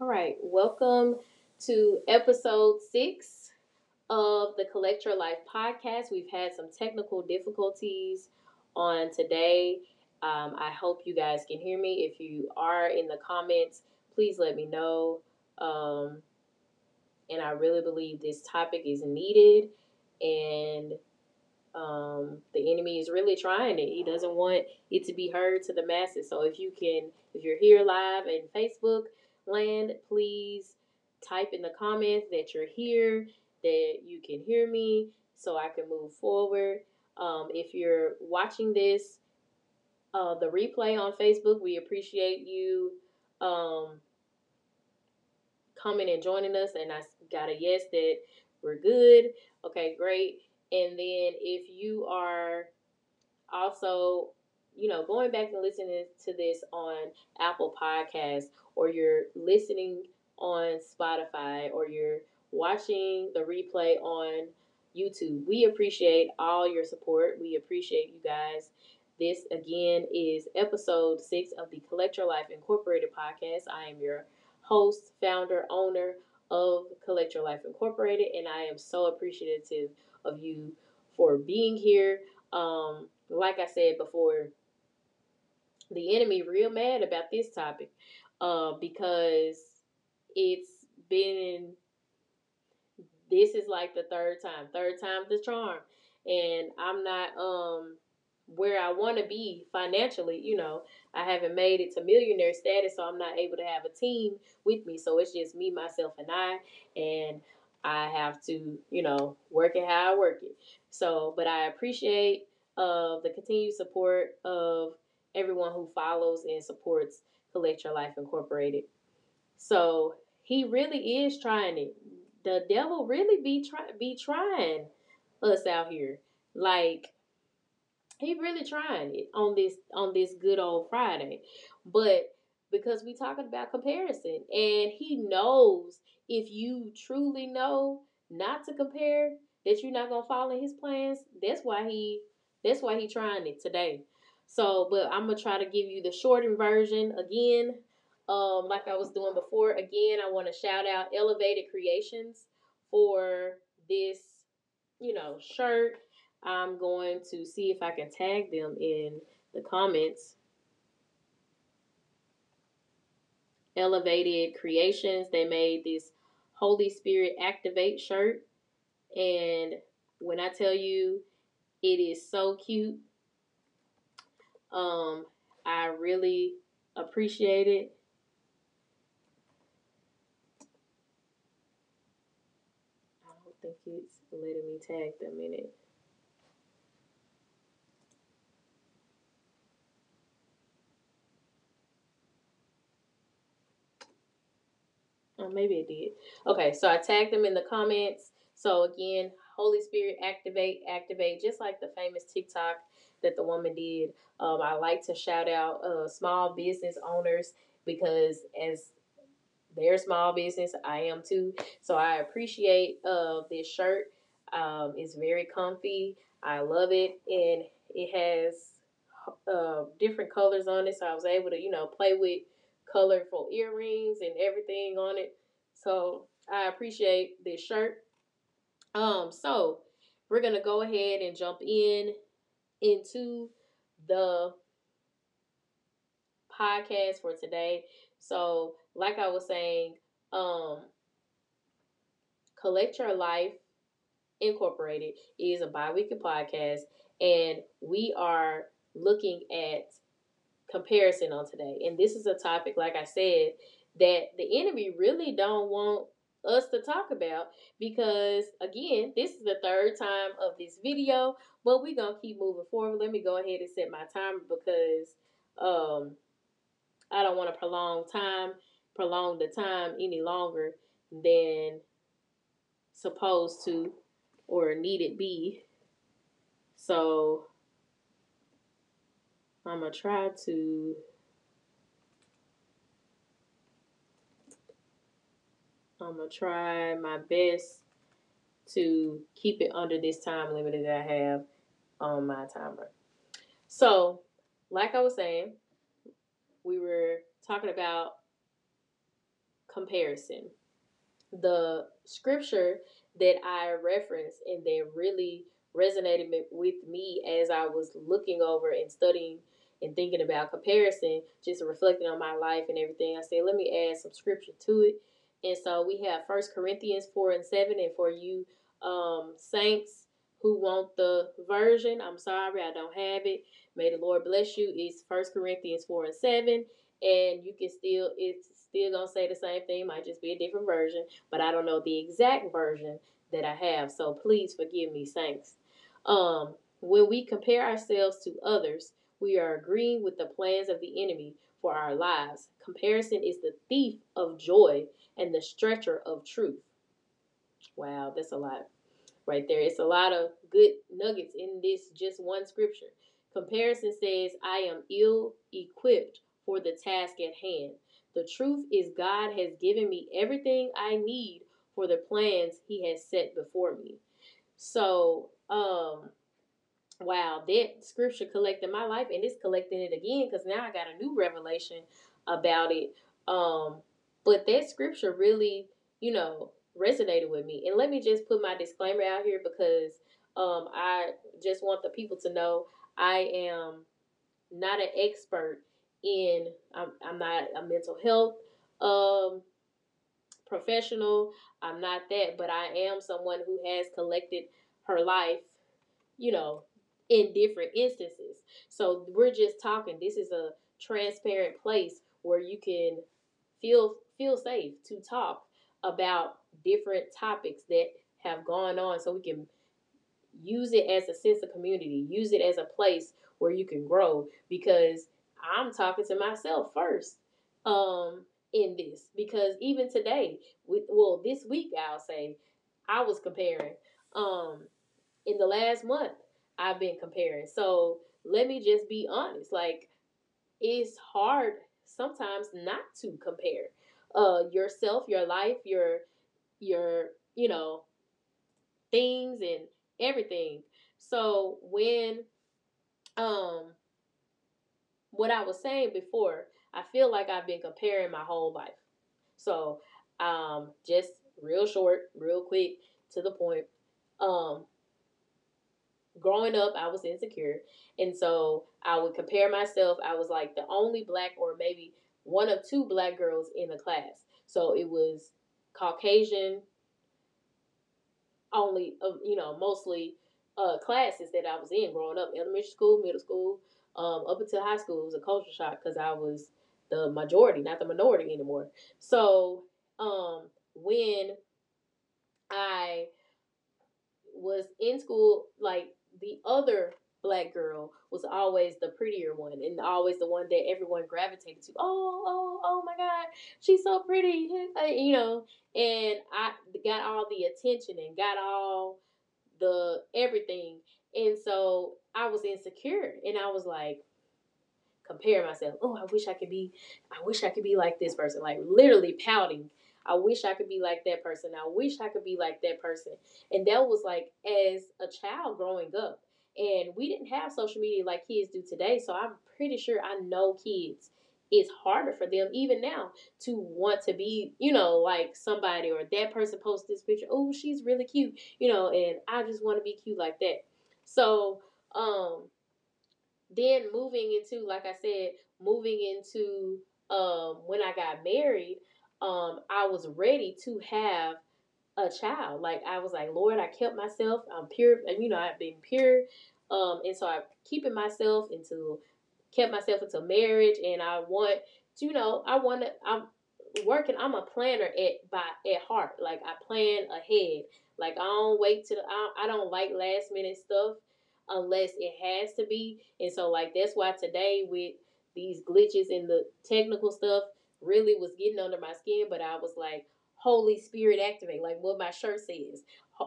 All right, welcome to episode six of the Collect Your Life podcast. We've had some technical difficulties on today. Um, I hope you guys can hear me. If you are in the comments, please let me know. Um, and I really believe this topic is needed, and um, the enemy is really trying it. He doesn't want it to be heard to the masses. So if you can, if you're here live in Facebook land, please type in the comments that you're here, that you can hear me, so I can move forward. Um, if you're watching this, uh, the replay on Facebook, we appreciate you um, coming and joining us. And I got a yes that we're good. Okay, great. And then if you are also, you know, going back and listening to this on Apple Podcasts or you're listening on Spotify or you're watching the replay on YouTube, we appreciate all your support. We appreciate you guys. This again is episode six of the Collect Your Life Incorporated podcast. I am your host, founder, owner of Collect Your Life Incorporated, and I am so appreciative of you for being here. Um, like I said before, the enemy real mad about this topic uh, because it's been this is like the third time, third time the charm, and I'm not um where I want to be financially. You know, I haven't made it to millionaire status, so I'm not able to have a team with me. So it's just me, myself, and I, and I have to, you know, work it how I work it. So, but I appreciate uh, the continued support of everyone who follows and supports Collect Your Life Incorporated. So he really is trying it. The devil really be try be trying us out here. Like he really trying it on this on this good old Friday. But because we talking about comparison and he knows if you truly know not to compare that you're not gonna follow his plans, that's why he that's why he trying it today. So, but I'm gonna try to give you the shortened version again. Um, like I was doing before. Again, I want to shout out Elevated Creations for this, you know, shirt. I'm going to see if I can tag them in the comments. Elevated Creations, they made this Holy Spirit Activate shirt. And when I tell you it is so cute, um, I really appreciate it. I don't think it's letting me tag them in it. Oh, maybe it did. Okay, so I tagged them in the comments. So again, Holy Spirit activate, activate, just like the famous TikTok that the woman did. Um, I like to shout out uh, small business owners because as their small business, I am too. So I appreciate uh, this shirt. Um, it's very comfy. I love it, and it has uh, different colors on it. So I was able to, you know, play with colorful earrings and everything on it. So I appreciate this shirt. Um, so we're gonna go ahead and jump in into the podcast for today. So, like I was saying, um, Collect Your Life Incorporated is a bi-weekly podcast, and we are looking at comparison on today. And this is a topic, like I said, that the enemy really don't want us to talk about because again, this is the third time of this video, but we're gonna keep moving forward. Let me go ahead and set my timer because um I don't want to prolong time, prolong the time any longer than supposed to or need it be. So I'm gonna try to I'm gonna try my best to keep it under this time limit that I have on my timer. So, like I was saying, we were talking about comparison. The scripture that I referenced and that really resonated with me as I was looking over and studying and thinking about comparison, just reflecting on my life and everything, I said, let me add some scripture to it. And so we have First Corinthians 4 and 7. And for you um, saints who want the version, I'm sorry, I don't have it. May the Lord bless you. It's First Corinthians 4 and 7. And you can still, it's still going to say the same thing, might just be a different version, but I don't know the exact version that I have. So please forgive me, saints. Um, when we compare ourselves to others, we are agreeing with the plans of the enemy for our lives. Comparison is the thief of joy and the stretcher of truth. Wow, that's a lot right there. It's a lot of good nuggets in this just one scripture. Comparison says, I am ill equipped for the task at hand. The truth is, God has given me everything I need for the plans He has set before me. So, um, wow, that scripture collected my life and it's collecting it again because now I got a new revelation about it. Um, but that scripture really, you know, resonated with me. And let me just put my disclaimer out here because um, I just want the people to know I am not an expert in, I'm, I'm not a mental health um, professional. I'm not that, but I am someone who has collected her life, you know, in different instances. So we're just talking. This is a transparent place where you can feel feel safe to talk about different topics that have gone on so we can use it as a sense of community, use it as a place where you can grow because I'm talking to myself first um in this because even today with well this week I'll say I was comparing um in the last month I've been comparing. So let me just be honest. Like it's hard sometimes not to compare uh yourself, your life, your your, you know, things and everything. So when um what I was saying before, I feel like I've been comparing my whole life. So um just real short, real quick to the point. Um growing up, I was insecure. And so I would compare myself. I was like the only black or maybe one of two black girls in the class. So it was Caucasian only, uh, you know, mostly uh, classes that I was in growing up, elementary school, middle school, um, up until high school. It was a culture shock because I was the majority, not the minority anymore. So um, when I was in school, like the other black girl was always the prettier one and always the one that everyone gravitated to. Oh, oh, oh my God, she's so pretty, you know. And I got all the attention and got all the everything. And so I was insecure and I was like, compare myself. Oh, I wish I could be, I wish I could be like this person. Like literally pouting I wish I could be like that person. I wish I could be like that person. And that was like as a child growing up. And we didn't have social media like kids do today. So I'm pretty sure I know kids. It's harder for them even now to want to be, you know, like somebody or that person posts this picture. Oh, she's really cute, you know, and I just want to be cute like that. So, um, then moving into, like I said, moving into um when I got married, um, I was ready to have a child. Like I was like, Lord, I kept myself. I'm pure, and you know, I've been pure. Um, and so I'm keeping myself into, kept myself into marriage, and I want, you know, I want to. I'm working. I'm a planner at by at heart. Like I plan ahead. Like I don't wait to. I, I don't like last minute stuff unless it has to be. And so like that's why today with these glitches in the technical stuff, really was getting under my skin, but I was like, Holy Spirit activate, like what my shirt says.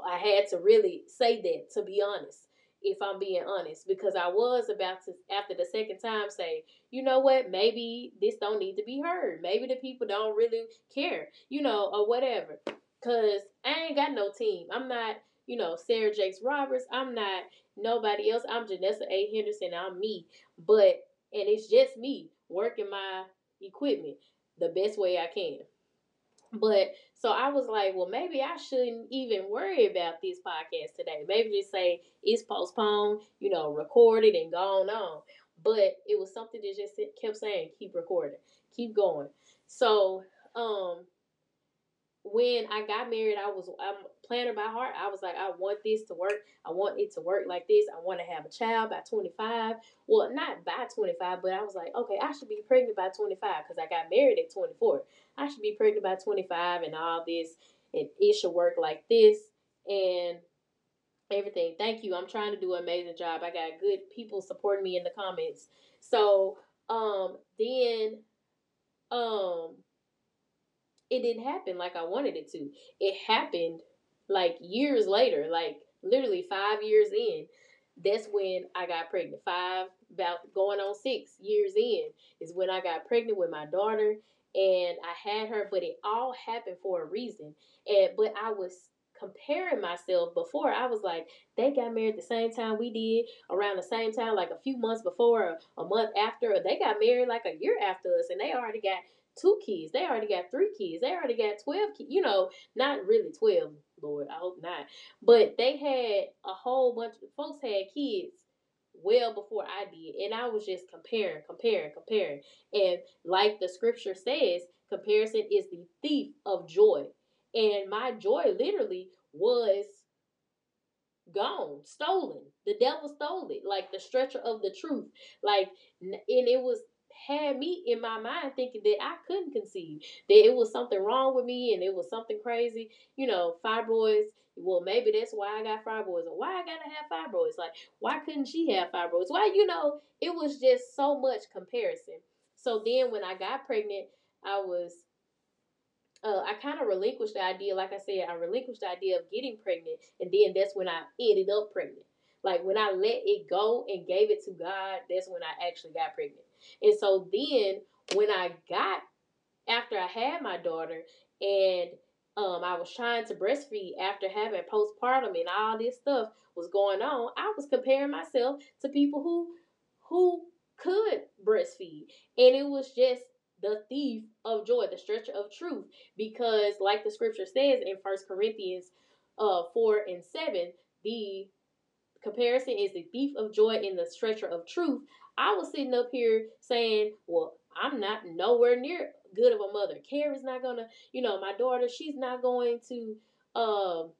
I had to really say that, to be honest, if I'm being honest, because I was about to, after the second time, say, you know what, maybe this don't need to be heard. Maybe the people don't really care, you know, or whatever. Because I ain't got no team. I'm not, you know, Sarah Jakes Roberts. I'm not nobody else. I'm Janessa A. Henderson. I'm me. But, and it's just me working my equipment the best way I can. But so I was like, well, maybe I shouldn't even worry about this podcast today. Maybe just say it's postponed, you know, recorded and gone on. But it was something that just kept saying, keep recording, keep going. So, um, when I got married, I was I'm planner by heart. I was like, I want this to work. I want it to work like this. I want to have a child by 25. Well, not by 25, but I was like, okay, I should be pregnant by 25 because I got married at 24. I should be pregnant by 25 and all this, and it should work like this and everything. Thank you. I'm trying to do an amazing job. I got good people supporting me in the comments. So, um, then, um, it didn't happen like I wanted it to. It happened like years later, like literally five years in. That's when I got pregnant. Five, about going on six years in, is when I got pregnant with my daughter, and I had her. But it all happened for a reason. And but I was comparing myself before. I was like, they got married the same time we did, around the same time, like a few months before, a month after. Or they got married like a year after us, and they already got two kids. They already got three kids. They already got 12 kids. You know, not really 12, Lord. I hope not. But they had a whole bunch of folks had kids well before I did. And I was just comparing, comparing, comparing. And like the scripture says, comparison is the thief of joy. And my joy literally was gone, stolen. The devil stole it, like the stretcher of the truth. Like, and it was had me in my mind thinking that I couldn't conceive, that it was something wrong with me and it was something crazy. You know, fibroids. Well, maybe that's why I got fibroids, or why I gotta have fibroids. Like, why couldn't she have fibroids? Why, you know, it was just so much comparison. So then when I got pregnant, I was uh, I kind of relinquished the idea, like I said, I relinquished the idea of getting pregnant, and then that's when I ended up pregnant. Like when I let it go and gave it to God, that's when I actually got pregnant. And so then when I got after I had my daughter and um, I was trying to breastfeed after having postpartum and all this stuff was going on, I was comparing myself to people who who could breastfeed. And it was just the thief of joy, the stretcher of truth. Because like the scripture says in First Corinthians uh, 4 and 7, the comparison is the thief of joy in the stretcher of truth. I was sitting up here saying, well, I'm not nowhere near good of a mother. Carrie's not gonna, you know, my daughter, she's not going to um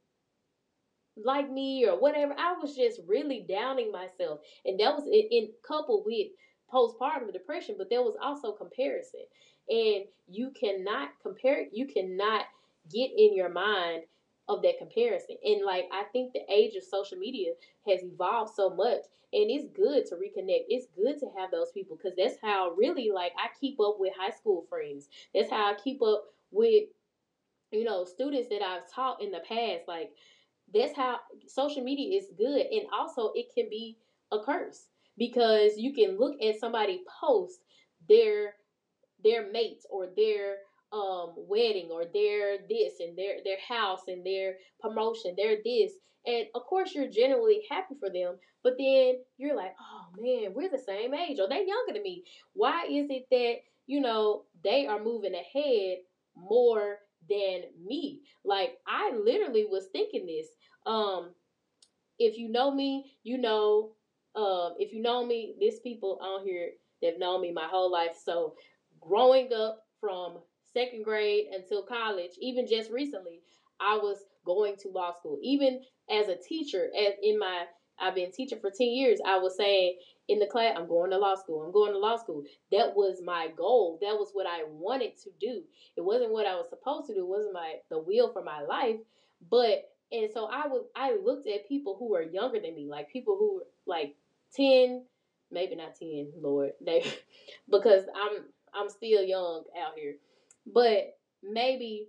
like me or whatever. I was just really downing myself. And that was in, in coupled with postpartum depression, but there was also comparison. And you cannot compare, you cannot get in your mind of that comparison. And like I think the age of social media has evolved so much and it's good to reconnect. It's good to have those people because that's how really like I keep up with high school friends. That's how I keep up with you know students that I've taught in the past like that's how social media is good and also it can be a curse because you can look at somebody post their their mates or their um wedding or their this and their their house and their promotion, their this. And of course you're genuinely happy for them, but then you're like, oh man, we're the same age or they younger than me. Why is it that, you know, they are moving ahead more than me? Like I literally was thinking this. Um if you know me, you know um if you know me, there's people on here that've known me my whole life. So growing up from second grade until college, even just recently, I was going to law school. Even as a teacher, as in my I've been teaching for 10 years, I was saying in the class, I'm going to law school. I'm going to law school. That was my goal. That was what I wanted to do. It wasn't what I was supposed to do. It wasn't my the will for my life. But and so I was I looked at people who were younger than me, like people who were like 10, maybe not 10, Lord. They because I'm I'm still young out here but maybe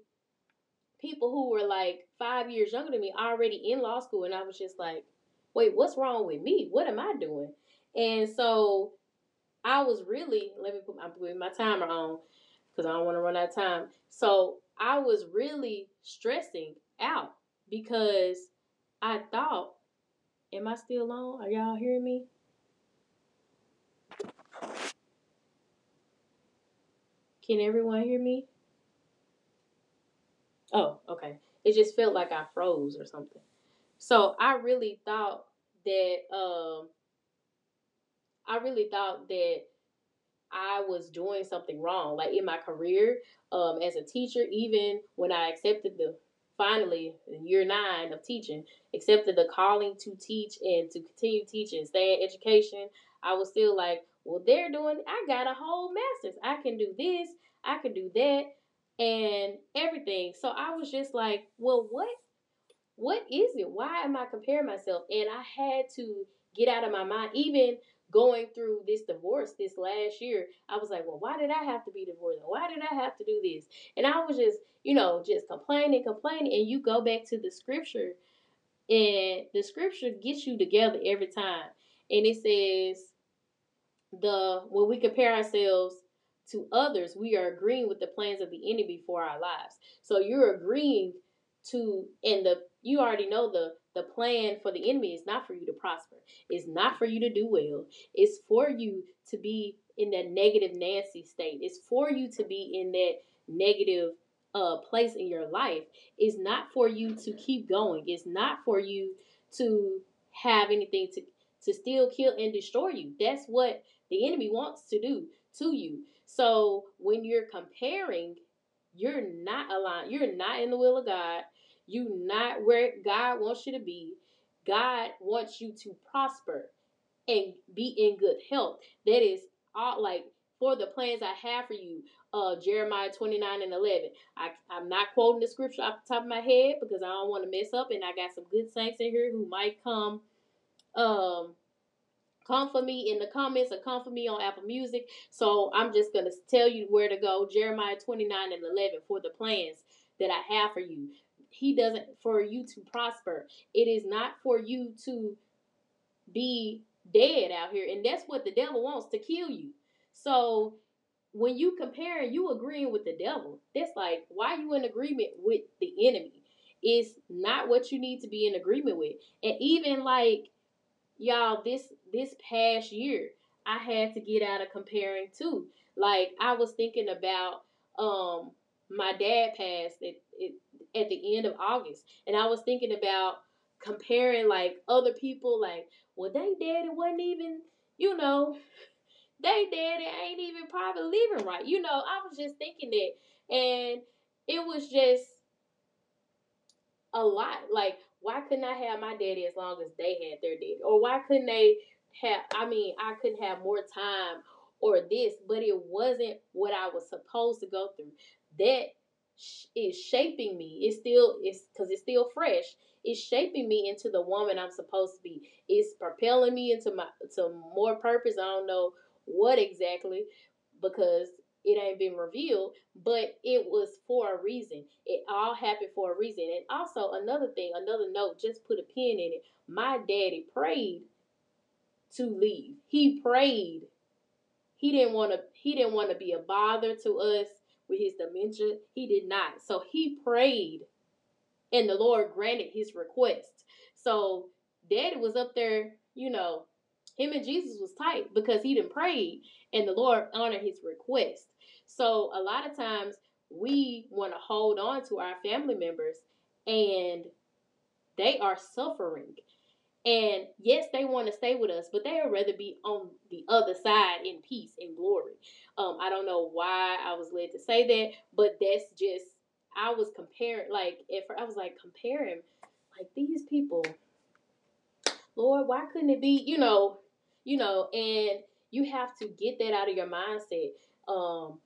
people who were like five years younger than me already in law school, and I was just like, wait, what's wrong with me? What am I doing? And so I was really let me put my put my timer on because I don't want to run out of time. So I was really stressing out because I thought, am I still on? Are y'all hearing me? Can everyone hear me? Oh, okay. It just felt like I froze or something. So I really thought that um I really thought that I was doing something wrong, like in my career um, as a teacher. Even when I accepted the finally in year nine of teaching, accepted the calling to teach and to continue teaching, stay in education, I was still like, well, they're doing. I got a whole master's. I can do this. I can do that, and everything. So I was just like, well, what? What is it? Why am I comparing myself? And I had to get out of my mind, even going through this divorce this last year, I was like, well, why did I have to be divorced? Why did I have to do this? And I was just, you know, just complaining, complaining. And you go back to the scripture, and the scripture gets you together every time. And it says, the when we compare ourselves to others, we are agreeing with the plans of the enemy for our lives. So you're agreeing to, and the you already know the the plan for the enemy is not for you to prosper. It's not for you to do well. It's for you to be in that negative Nancy state. It's for you to be in that negative uh, place in your life. It's not for you to keep going. It's not for you to have anything to to steal, kill, and destroy you. That's what the enemy wants to do to you. So when you're comparing, you're not aligned. You're not in the will of God. You not where God wants you to be. God wants you to prosper and be in good health. That is all like for the plans I have for you. Uh Jeremiah 29 and 11. I, I'm not quoting the scripture off the top of my head because I don't want to mess up and I got some good saints in here who might come um come for me in the comments or come for me on Apple Music. So I'm just gonna tell you where to go. Jeremiah 29 and 11 for the plans that I have for you he doesn't for you to prosper. It is not for you to be dead out here. And that's what the devil wants to kill you. So when you compare, you agreeing with the devil. That's like why you in agreement with the enemy. It's not what you need to be in agreement with. And even like y'all, this this past year, I had to get out of comparing too. Like I was thinking about um my dad passed at, at, the end of August, and I was thinking about comparing like other people, like, well, they daddy wasn't even, you know, they daddy ain't even probably living right. You know, I was just thinking that, and it was just a lot. Like, why couldn't I have my daddy as long as they had their daddy, or why couldn't they have? I mean, I couldn't have more time or this, but it wasn't what I was supposed to go through that is shaping me. It's still it's because it's still fresh. It's shaping me into the woman I'm supposed to be. It's propelling me into my to more purpose. I don't know what exactly because it ain't been revealed, but it was for a reason. It all happened for a reason. And also another thing, another note, just put a pin in it. My daddy prayed to leave. He prayed. He didn't want to he didn't want to be a bother to us with his dementia. He did not. So he prayed and the Lord granted his request. So daddy was up there, you know, him and Jesus was tight because he didn't pray and the Lord honored his request. So a lot of times we want to hold on to our family members and they are suffering. And yes, they want to stay with us, but they would rather be on the other side in peace and glory. Um, I don't know why I was led to say that, but that's just I was comparing. Like if I was like comparing, like these people, Lord, why couldn't it be? You know, you know, and you have to get that out of your mindset. Um,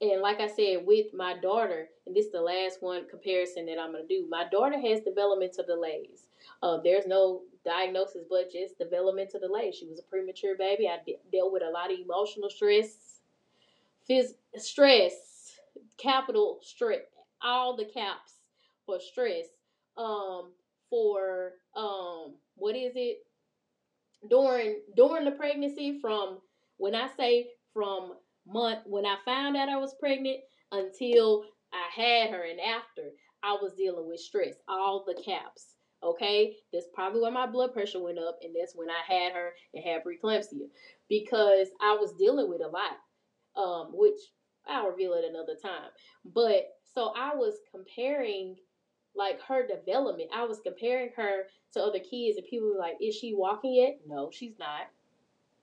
and like I said, with my daughter, and this is the last one comparison that I'm gonna do. My daughter has developmental delays. Uh, there's no diagnosis, but just developmental delay. She was a premature baby. I de- dealt with a lot of emotional stress, phys- stress, capital stress, all the caps for stress. Um, for um, what is it? During during the pregnancy, from when I say from month when I found out I was pregnant until I had her, and after I was dealing with stress, all the caps. Okay, that's probably when my blood pressure went up, and that's when I had her and had preeclampsia because I was dealing with a lot, um, which I'll reveal it another time. But so I was comparing like her development. I was comparing her to other kids, and people were like, "Is she walking yet?" No, she's not.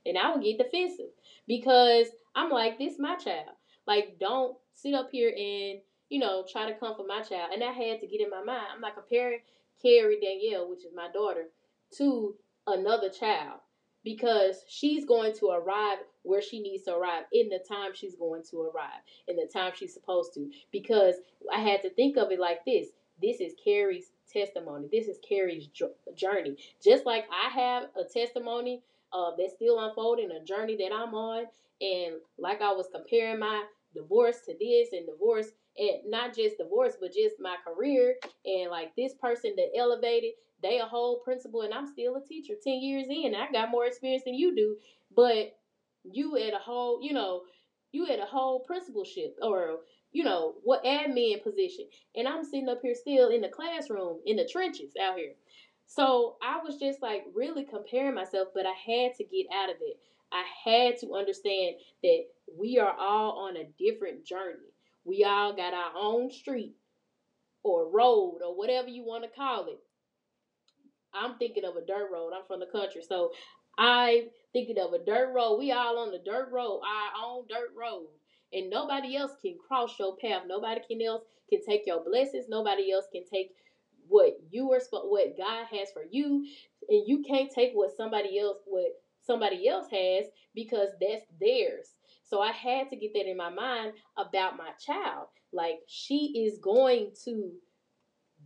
And I would get defensive because I'm like, "This my child." Like, don't sit up here and you know try to comfort my child. And I had to get in my mind. I'm not comparing Carrie Danielle, which is my daughter, to another child because she's going to arrive where she needs to arrive in the time she's going to arrive in the time she's supposed to because i had to think of it like this this is carrie's testimony this is carrie's journey just like i have a testimony uh, that's still unfolding a journey that i'm on and like i was comparing my divorce to this and divorce and not just divorce but just my career and like this person that elevated they a whole principal and I'm still a teacher 10 years in. I got more experience than you do, but you at a whole, you know, you at a whole principalship or you know, what admin position. And I'm sitting up here still in the classroom, in the trenches out here. So I was just like really comparing myself, but I had to get out of it. I had to understand that we are all on a different journey. We all got our own street or road or whatever you want to call it. I'm thinking of a dirt road. I'm from the country, so I thinking of a dirt road. We all on the dirt road, our own dirt road, and nobody else can cross your path. Nobody can else can take your blessings. Nobody else can take what you are what God has for you, and you can't take what somebody else what somebody else has because that's theirs. So I had to get that in my mind about my child. Like she is going to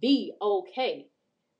be okay.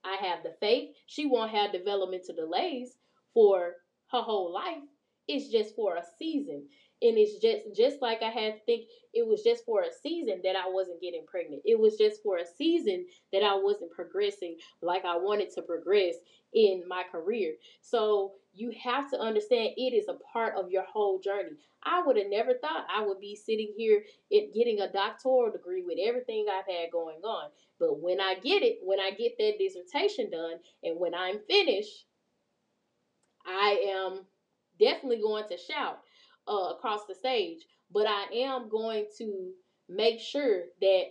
I have the faith. She won't have developmental delays for her whole life. It's just for a season. And it's just just like I had to think it was just for a season that I wasn't getting pregnant. It was just for a season that I wasn't progressing like I wanted to progress in my career. So you have to understand it is a part of your whole journey. I would have never thought I would be sitting here getting a doctoral degree with everything I've had going on. But when I get it, when I get that dissertation done, and when I'm finished, I am definitely going to shout uh, across the stage. But I am going to make sure that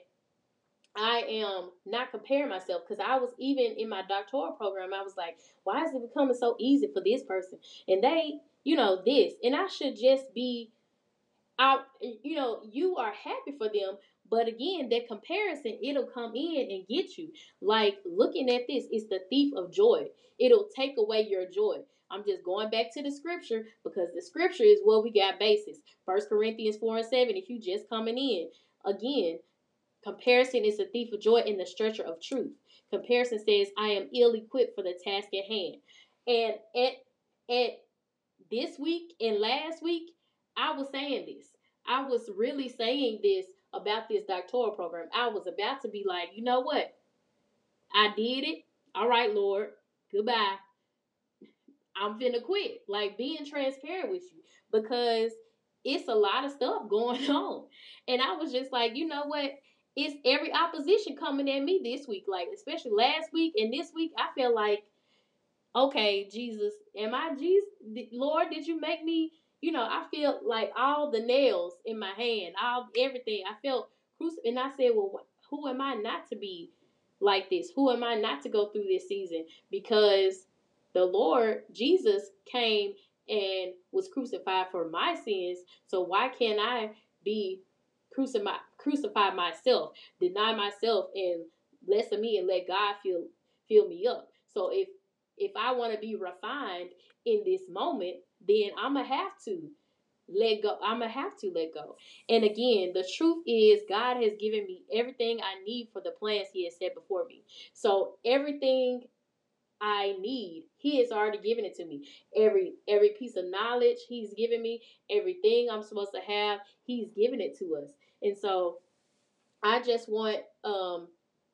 I am not comparing myself because I was even in my doctoral program. I was like, why is it becoming so easy for this person? And they, you know, this, and I should just be out. You know, you are happy for them, but again, that comparison, it'll come in and get you. Like looking at this, it's the thief of joy. It'll take away your joy. I'm just going back to the scripture because the scripture is what we got basis. First Corinthians 4 and 7. If you just coming in, again, Comparison is a thief of joy in the stretcher of truth. Comparison says, I am ill equipped for the task at hand. And at at this week and last week, I was saying this. I was really saying this about this doctoral program. I was about to be like, you know what? I did it. All right, Lord. Goodbye. I'm finna quit. Like being transparent with you because it's a lot of stuff going on. And I was just like, you know what? it's every opposition coming at me this week. Like, especially last week and this week, I feel like, okay, Jesus, am I Jesus? Lord, did you make me? You know, I feel like all the nails in my hand, all everything. I felt crucified, and I said, well, who am I not to be like this? Who am I not to go through this season? Because the Lord Jesus came and was crucified for my sins. So why can't I be crucify crucify myself, deny myself, and lessen me and let God fill fill me up. So if if I want to be refined in this moment, then I'm gonna have to let go. I'm gonna have to let go. And again, the truth is God has given me everything I need for the plans He has set before me. So everything I need. He has already given it to me. Every every piece of knowledge he's given me, everything I'm supposed to have, he's given it to us. And so I just want um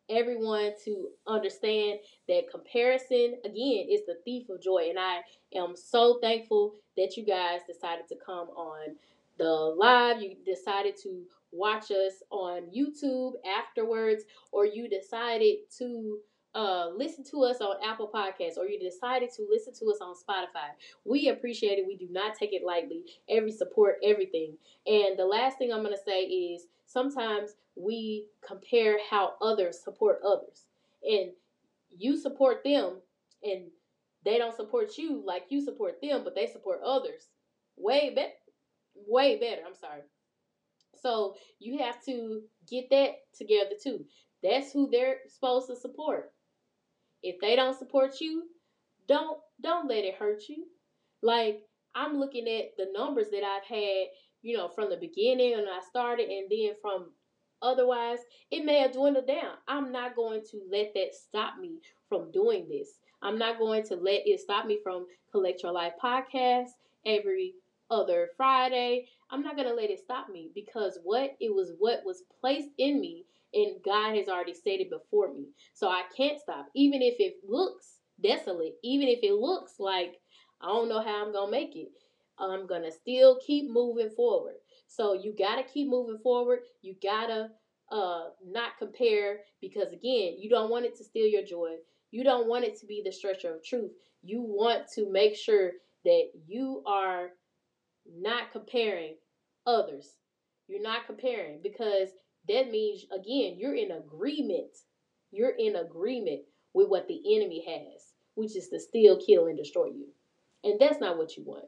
everyone to understand that comparison again is the thief of joy and I am so thankful that you guys decided to come on the live. You decided to watch us on YouTube afterwards or you decided to uh, listen to us on Apple Podcasts or you decided to listen to us on Spotify. We appreciate it. We do not take it lightly. Every support, everything. And the last thing I'm going to say is sometimes we compare how others support others. And you support them and they don't support you like you support them, but they support others. Way better. Way better. I'm sorry. So you have to get that together too. That's who they're supposed to support. If they don't support you, don't don't let it hurt you. Like I'm looking at the numbers that I've had, you know, from the beginning when I started and then from otherwise, it may have dwindled down. I'm not going to let that stop me from doing this. I'm not going to let it stop me from Collect Your Life podcast every other Friday. I'm not going to let it stop me because what it was what was placed in me and God has already said it before me. So I can't stop. Even if it looks desolate, even if it looks like I don't know how I'm going to make it, I'm going to still keep moving forward. So you got to keep moving forward. You got to uh not compare because again, you don't want it to steal your joy. You don't want it to be the stretcher of truth. You want to make sure that you are not comparing others. You're not comparing because that means, again, you're in agreement. You're in agreement with what the enemy has, which is to steal, kill, and destroy you. And that's not what you want.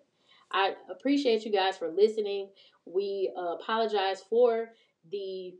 I appreciate you guys for listening. We uh, apologize for the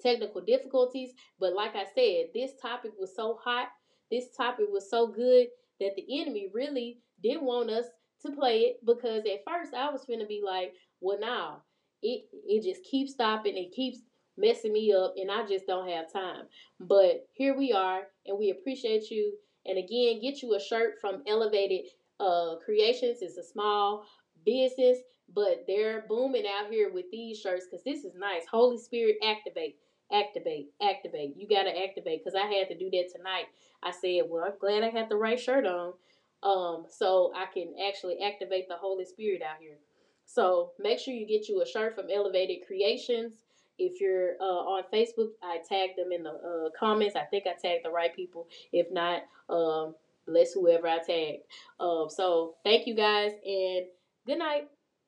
technical difficulties, but like I said, this topic was so hot, this topic was so good that the enemy really didn't want us to play it because at first I was going to be like, well, now it it just keeps stopping, it keeps messing me up, and I just don't have time. But here we are, and we appreciate you. And again, get you a shirt from Elevated uh, Creations. It's a small business, but they're booming out here with these shirts because this is nice. Holy Spirit, activate, activate, activate. You got to activate because I had to do that tonight. I said, well, I'm glad I had the right shirt on. Um, so I can actually activate the Holy Spirit out here. So make sure you get you a shirt from Elevated Creations. If you're uh, on Facebook, I tagged them in the uh, comments. I think I tagged the right people. If not, um, bless whoever I tagged. Um, so thank you guys and good night.